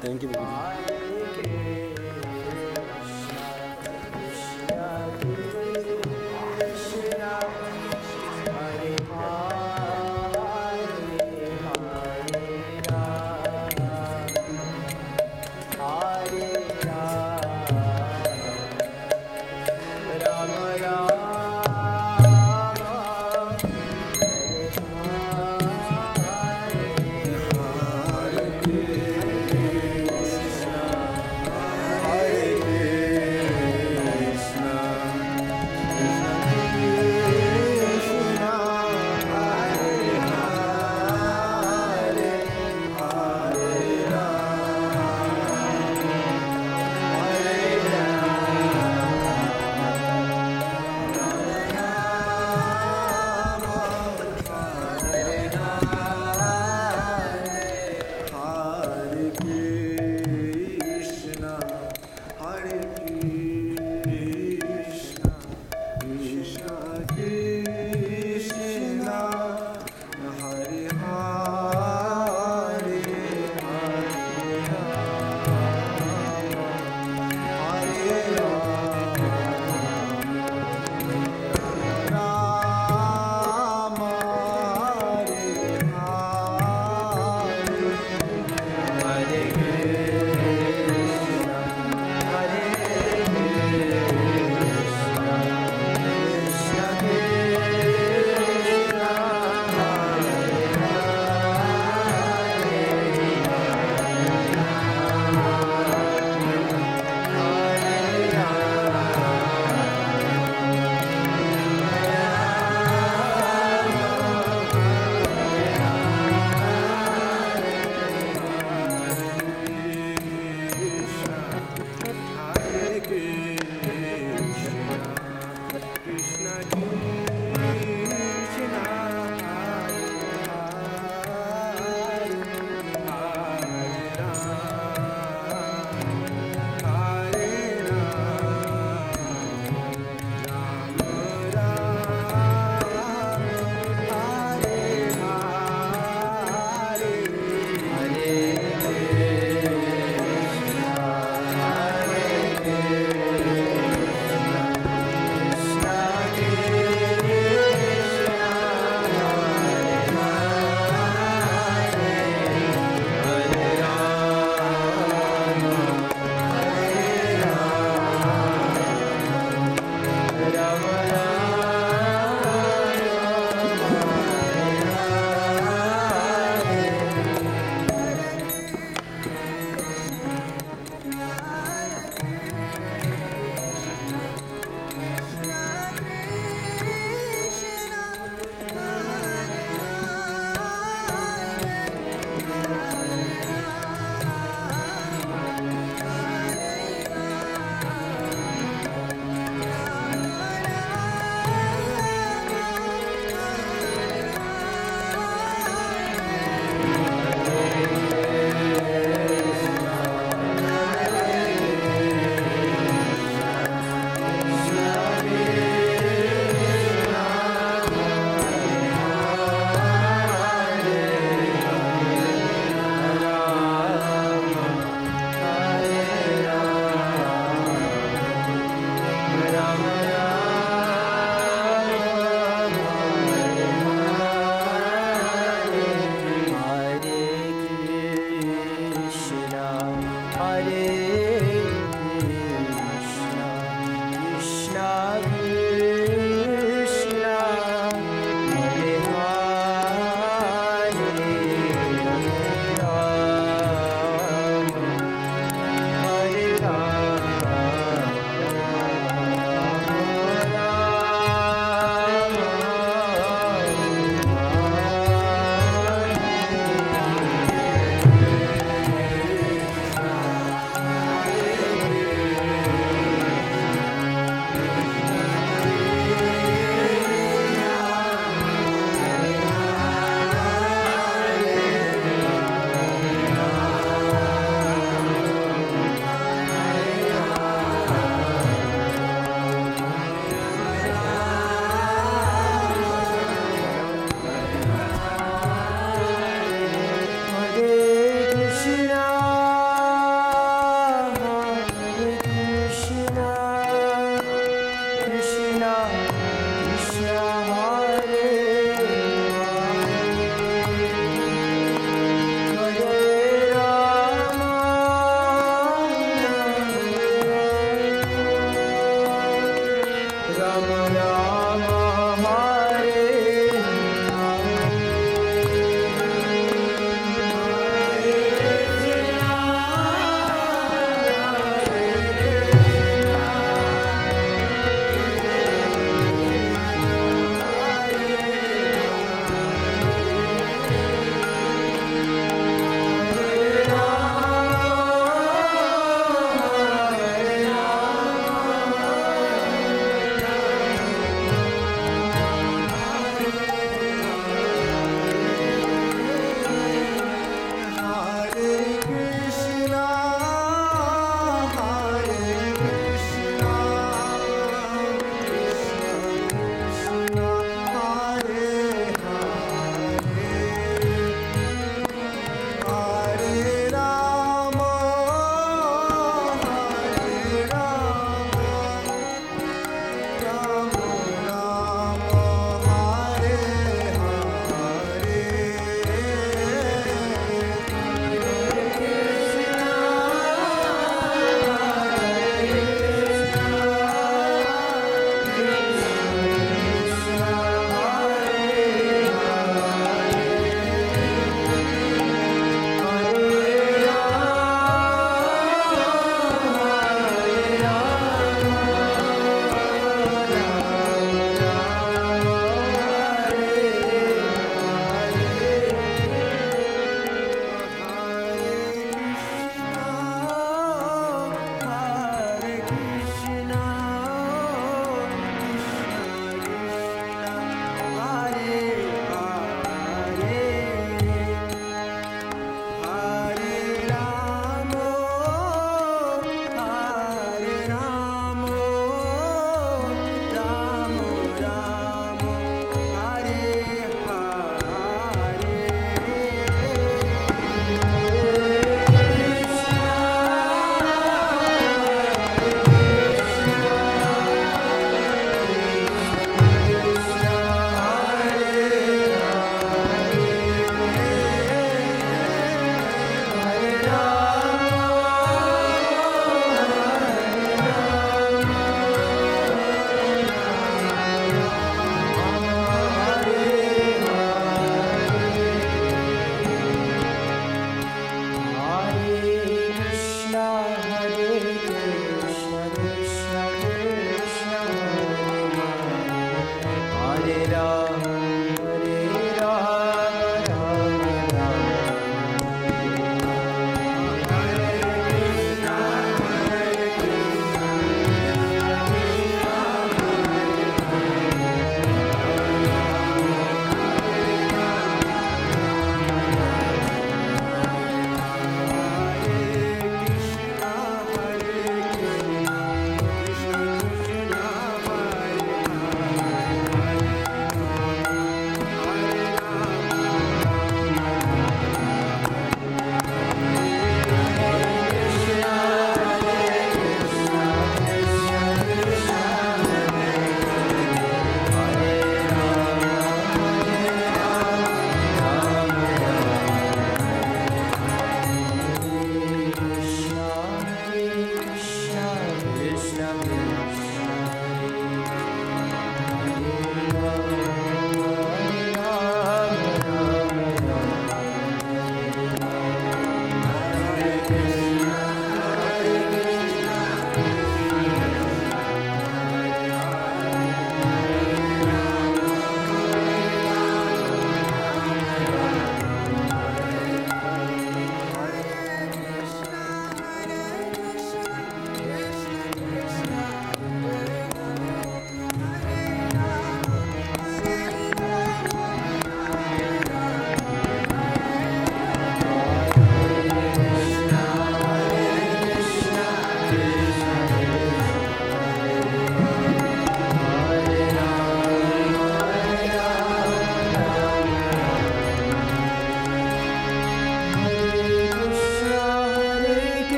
Thank you, baby. Hare